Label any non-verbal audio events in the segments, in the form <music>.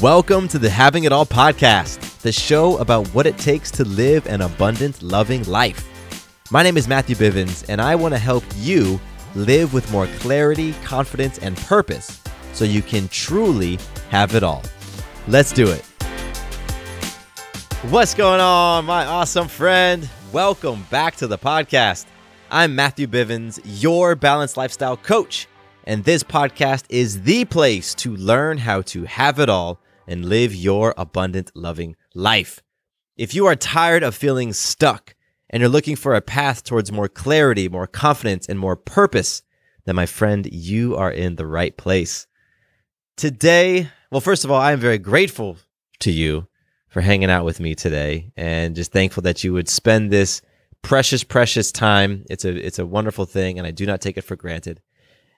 Welcome to the Having It All podcast, the show about what it takes to live an abundant, loving life. My name is Matthew Bivens, and I want to help you live with more clarity, confidence, and purpose so you can truly have it all. Let's do it. What's going on, my awesome friend? Welcome back to the podcast. I'm Matthew Bivens, your balanced lifestyle coach, and this podcast is the place to learn how to have it all and live your abundant, loving life. If you are tired of feeling stuck and you're looking for a path towards more clarity, more confidence, and more purpose, then my friend, you are in the right place. Today, well, first of all, I am very grateful to you for hanging out with me today and just thankful that you would spend this precious, precious time. It's a it's a wonderful thing, and I do not take it for granted.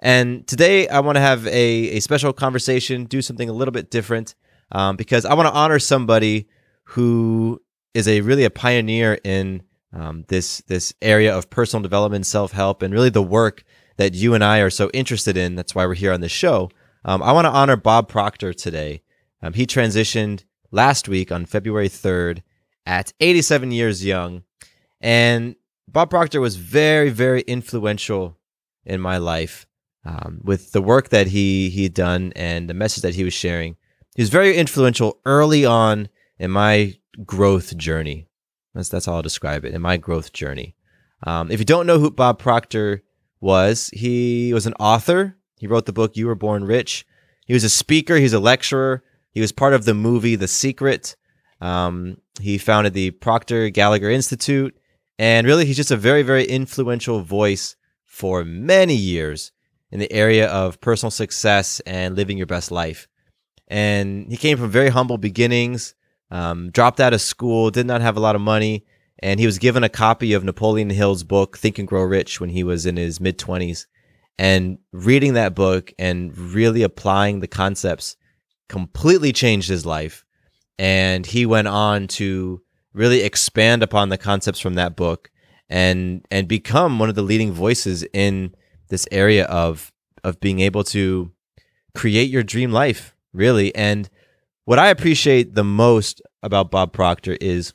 And today I want to have a, a special conversation, do something a little bit different um, because I want to honor somebody who is a really a pioneer in um, this this area of personal development, self help, and really the work that you and I are so interested in. That's why we're here on the show. Um, I want to honor Bob Proctor today. Um, he transitioned last week on February 3rd at 87 years young. And Bob Proctor was very, very influential in my life um, with the work that he he had done and the message that he was sharing. He was very influential early on in my growth journey. That's that's how I'll describe it in my growth journey. Um, if you don't know who Bob Proctor was, he was an author. He wrote the book "You Were Born Rich." He was a speaker. He's a lecturer. He was part of the movie The Secret. Um, he founded the Proctor Gallagher Institute, and really, he's just a very, very influential voice for many years in the area of personal success and living your best life and he came from very humble beginnings. Um, dropped out of school, did not have a lot of money, and he was given a copy of Napoleon Hill's book Think and Grow Rich when he was in his mid twenties. And reading that book and really applying the concepts completely changed his life. And he went on to really expand upon the concepts from that book and and become one of the leading voices in this area of of being able to create your dream life really. And what I appreciate the most about Bob Proctor is,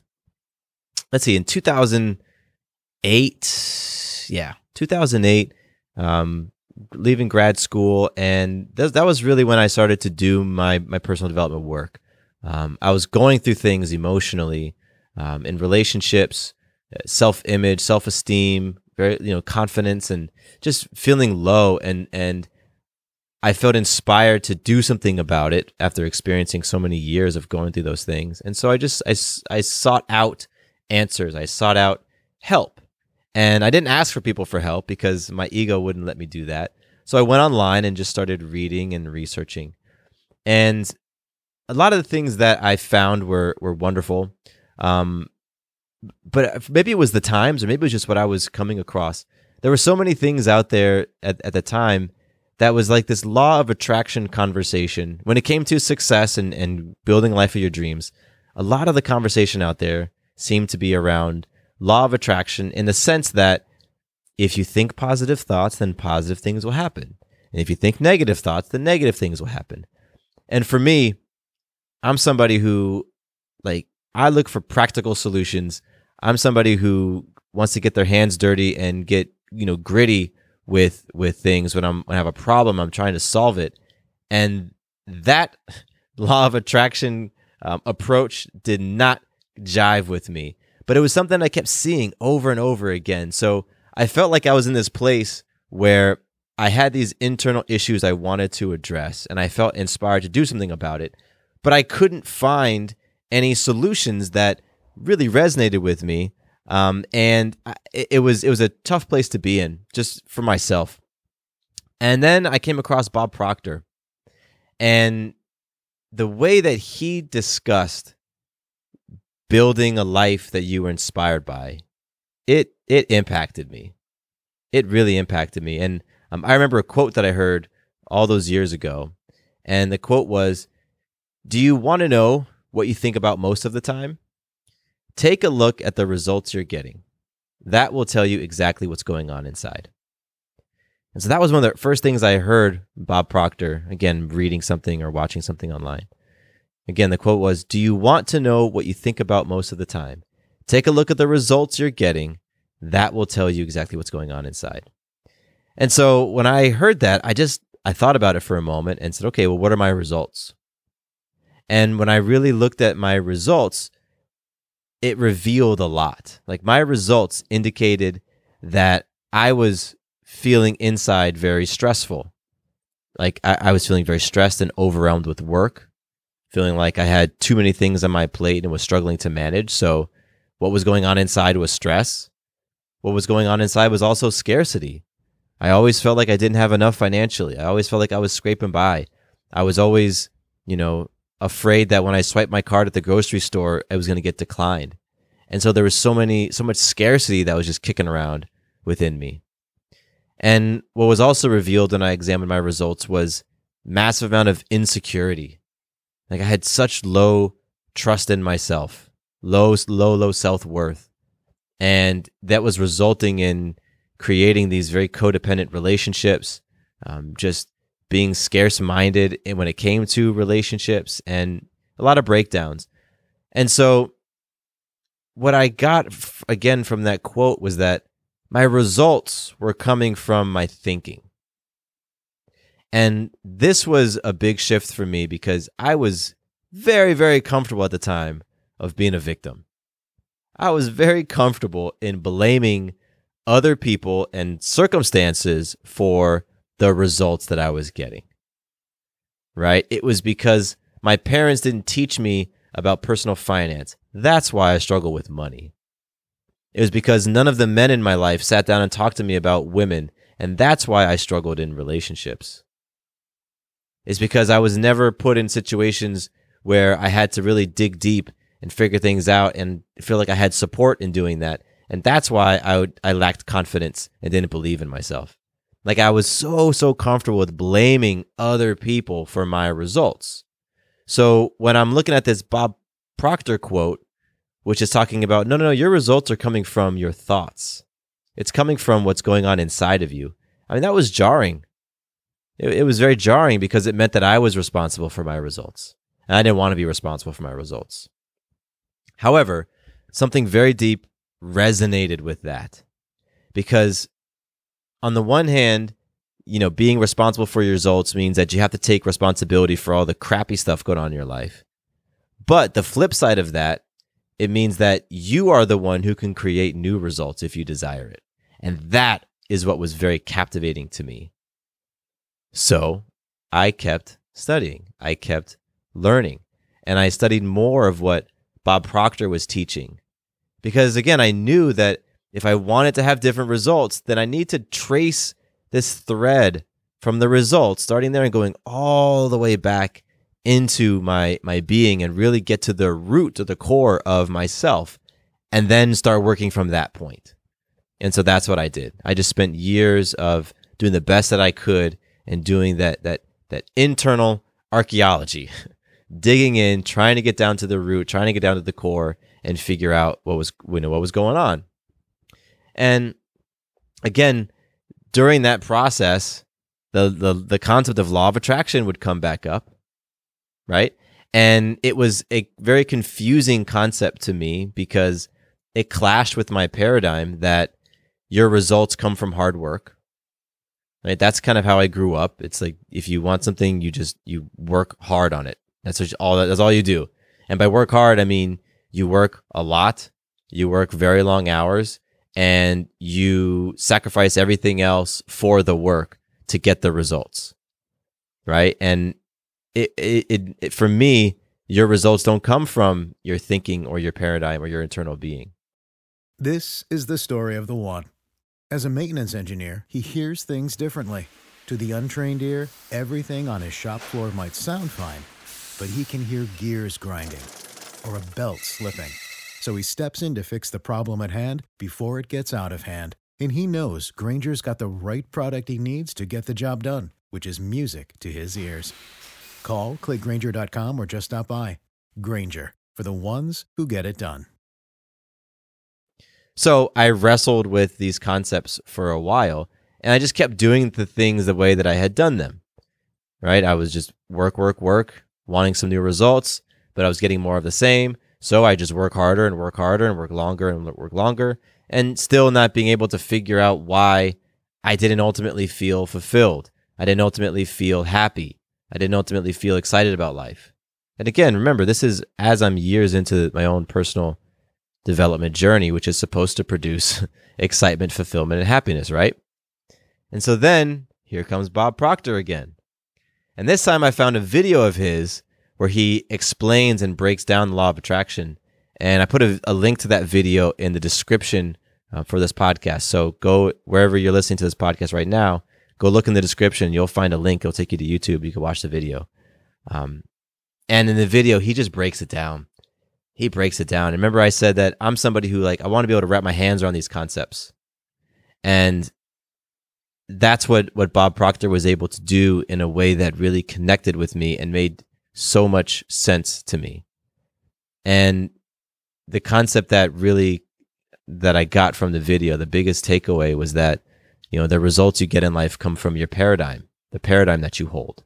let's see, in 2008, yeah, 2008, um, leaving grad school, and th- that was really when I started to do my my personal development work. Um, I was going through things emotionally, um, in relationships, uh, self image, self esteem, very you know confidence, and just feeling low and and I felt inspired to do something about it after experiencing so many years of going through those things. And so I just I, I sought out answers. I sought out help. And I didn't ask for people for help because my ego wouldn't let me do that. So I went online and just started reading and researching. And a lot of the things that I found were were wonderful. Um, but maybe it was the times or maybe it was just what I was coming across. There were so many things out there at, at the time that was like this law of attraction conversation. When it came to success and, and building life of your dreams, a lot of the conversation out there seemed to be around law of attraction in the sense that if you think positive thoughts, then positive things will happen. And if you think negative thoughts, then negative things will happen. And for me, I'm somebody who, like, I look for practical solutions. I'm somebody who wants to get their hands dirty and get, you know, gritty with with things when I'm when I have a problem, I'm trying to solve it. And that <laughs> law of attraction um, approach did not jive with me, but it was something I kept seeing over and over again. So I felt like I was in this place where I had these internal issues I wanted to address, and I felt inspired to do something about it, but I couldn't find any solutions that really resonated with me. Um, and I, it was it was a tough place to be in, just for myself. And then I came across Bob Proctor, and the way that he discussed building a life that you were inspired by, it it impacted me. It really impacted me. And um, I remember a quote that I heard all those years ago, and the quote was, "Do you want to know what you think about most of the time? Take a look at the results you're getting. That will tell you exactly what's going on inside." And so that was one of the first things I heard Bob Proctor, again, reading something or watching something online. Again, the quote was Do you want to know what you think about most of the time? Take a look at the results you're getting. That will tell you exactly what's going on inside. And so when I heard that, I just I thought about it for a moment and said, okay, well, what are my results? And when I really looked at my results, it revealed a lot. Like my results indicated that I was feeling inside very stressful. Like I, I, was feeling very stressed and overwhelmed with work, feeling like I had too many things on my plate and was struggling to manage. So, what was going on inside was stress. What was going on inside was also scarcity. I always felt like I didn't have enough financially. I always felt like I was scraping by. I was always, you know, afraid that when I swiped my card at the grocery store, I was going to get declined. And so there was so many, so much scarcity that was just kicking around within me. And what was also revealed when I examined my results was massive amount of insecurity. Like I had such low trust in myself, low, low, low self worth. And that was resulting in creating these very codependent relationships, um, just being scarce minded when it came to relationships and a lot of breakdowns. And so, what I got f- again from that quote was that my results were coming from my thinking. And this was a big shift for me because I was very, very comfortable at the time of being a victim. I was very comfortable in blaming other people and circumstances for the results that I was getting. Right? It was because my parents didn't teach me about personal finance. That's why I struggle with money. It was because none of the men in my life sat down and talked to me about women, and that's why I struggled in relationships. It's because I was never put in situations where I had to really dig deep and figure things out and feel like I had support in doing that. And that's why I would, I lacked confidence and didn't believe in myself. Like I was so so comfortable with blaming other people for my results. So when I'm looking at this Bob Proctor quote, which is talking about no, no, no, your results are coming from your thoughts. It's coming from what's going on inside of you. I mean, that was jarring. It, it was very jarring because it meant that I was responsible for my results. And I didn't want to be responsible for my results. However, something very deep resonated with that because, on the one hand, you know, being responsible for your results means that you have to take responsibility for all the crappy stuff going on in your life. But the flip side of that it means that you are the one who can create new results if you desire it. And that is what was very captivating to me. So I kept studying, I kept learning, and I studied more of what Bob Proctor was teaching. Because again, I knew that if I wanted to have different results, then I need to trace this thread from the results, starting there and going all the way back into my my being and really get to the root to the core of myself and then start working from that point. and so that's what i did i just spent years of doing the best that i could and doing that that that internal archaeology <laughs> digging in trying to get down to the root trying to get down to the core and figure out what was you know what was going on and again during that process the the the concept of law of attraction would come back up right? And it was a very confusing concept to me because it clashed with my paradigm that your results come from hard work, Right? That's kind of how I grew up. It's like if you want something, you just you work hard on it. That's all that's all you do. And by work hard, I mean you work a lot, you work very long hours, and you sacrifice everything else for the work to get the results. Right? And it, it, it, for me, your results don't come from your thinking or your paradigm or your internal being. This is the story of the one. As a maintenance engineer, he hears things differently. To the untrained ear, everything on his shop floor might sound fine, but he can hear gears grinding or a belt slipping. So he steps in to fix the problem at hand before it gets out of hand. And he knows Grainger's got the right product he needs to get the job done, which is music to his ears. Call, clickgrainger.com, or just stop by. Grainger, for the ones who get it done. So I wrestled with these concepts for a while, and I just kept doing the things the way that I had done them. Right? I was just work, work, work, wanting some new results, but I was getting more of the same. So I just work harder and work harder and work longer and work longer, and still not being able to figure out why I didn't ultimately feel fulfilled. I didn't ultimately feel happy. I didn't ultimately feel excited about life. And again, remember, this is as I'm years into my own personal development journey, which is supposed to produce <laughs> excitement, fulfillment, and happiness, right? And so then here comes Bob Proctor again. And this time I found a video of his where he explains and breaks down the law of attraction. And I put a, a link to that video in the description uh, for this podcast. So go wherever you're listening to this podcast right now, go look in the description. You'll find a link. It'll take you to YouTube. You can watch the video. Um, and in the video, he just breaks it down. He breaks it down. And remember, I said that I'm somebody who like I want to be able to wrap my hands around these concepts, and that's what what Bob Proctor was able to do in a way that really connected with me and made so much sense to me. And the concept that really that I got from the video, the biggest takeaway was that you know the results you get in life come from your paradigm, the paradigm that you hold,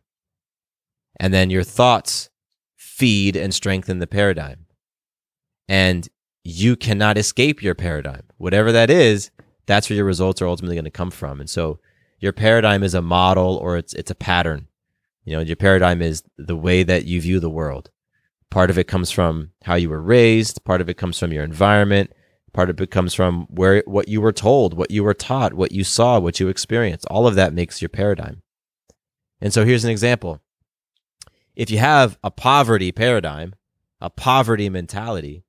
and then your thoughts feed and strengthen the paradigm. And you cannot escape your paradigm. Whatever that is, that's where your results are ultimately going to come from. And so your paradigm is a model or it's it's a pattern. You know, your paradigm is the way that you view the world. Part of it comes from how you were raised, part of it comes from your environment, part of it comes from where what you were told, what you were taught, what you saw, what you experienced. All of that makes your paradigm. And so here's an example if you have a poverty paradigm, a poverty mentality,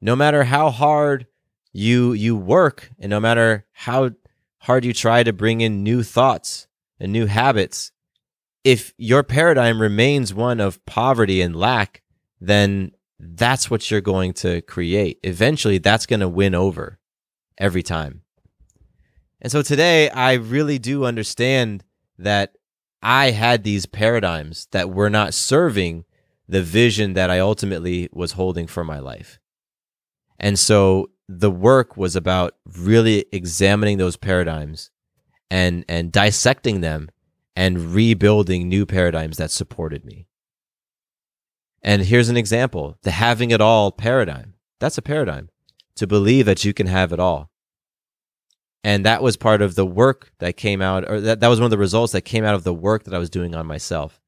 no matter how hard you you work and no matter how hard you try to bring in new thoughts and new habits, if your paradigm remains one of poverty and lack, then that's what you're going to create. Eventually, that's going to win over every time. And so today, I really do understand that I had these paradigms that were not serving the vision that I ultimately was holding for my life. And so the work was about really examining those paradigms and and dissecting them and rebuilding new paradigms that supported me. And here's an example, the having it all paradigm. That's a paradigm. To believe that you can have it all and that was part of the work that came out or that, that was one of the results that came out of the work that i was doing on myself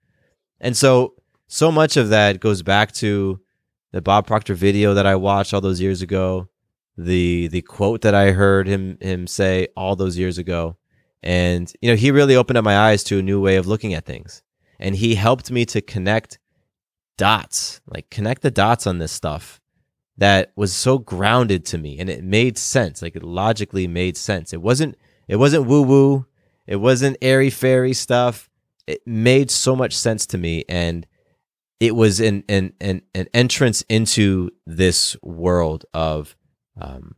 and so so much of that goes back to the bob proctor video that i watched all those years ago the the quote that i heard him him say all those years ago and you know he really opened up my eyes to a new way of looking at things. And he helped me to connect dots like connect the dots on this stuff that was so grounded to me. And it made sense like it logically made sense. It wasn't it wasn't woo woo it wasn't airy fairy stuff. It made so much sense to me. And it was an an an, an entrance into this world of um,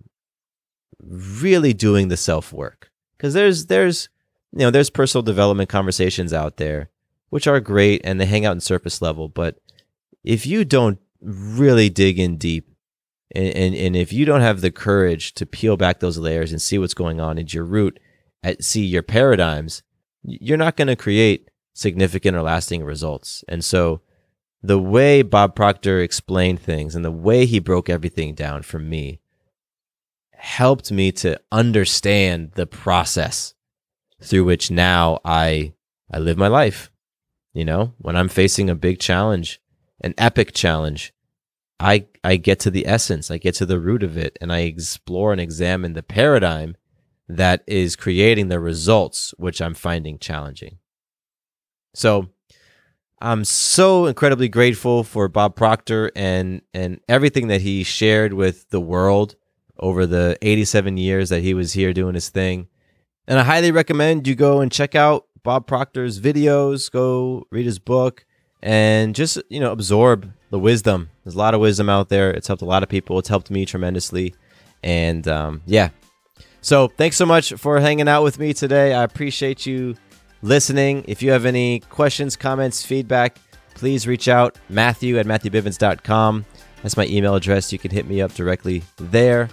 really doing the self work because there's there's you know there's personal development conversations out there which are great and they hang out in surface level but if you don't really dig in deep and, and, and if you don't have the courage to peel back those layers and see what's going on at your root, at, see your paradigms, you're not going to create significant or lasting results. And so the way Bob Proctor explained things and the way he broke everything down for me helped me to understand the process. through which now I I live my life. You know, when I'm facing a big challenge, an epic challenge, I I get to the essence, I get to the root of it and I explore and examine the paradigm that is creating the results which I'm finding challenging. So, I'm so incredibly grateful for Bob Proctor and and everything that he shared with the world over the 87 years that he was here doing his thing. And I highly recommend you go and check out Bob Proctor's videos, go read his book, and just, you know, absorb the wisdom. There's a lot of wisdom out there. It's helped a lot of people. It's helped me tremendously. And um, yeah. So thanks so much for hanging out with me today. I appreciate you listening. If you have any questions, comments, feedback, please reach out. Matthew at MatthewBivens.com. That's my email address. You can hit me up directly there.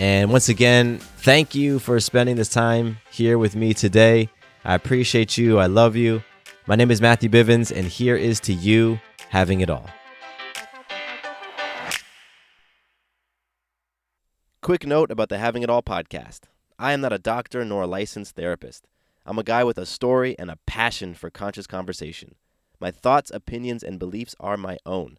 And once again, thank you for spending this time here with me today. I appreciate you. I love you. My name is Matthew Bivens, and here is to you having it all. Quick note about the Having It All podcast I am not a doctor nor a licensed therapist. I'm a guy with a story and a passion for conscious conversation. My thoughts, opinions, and beliefs are my own.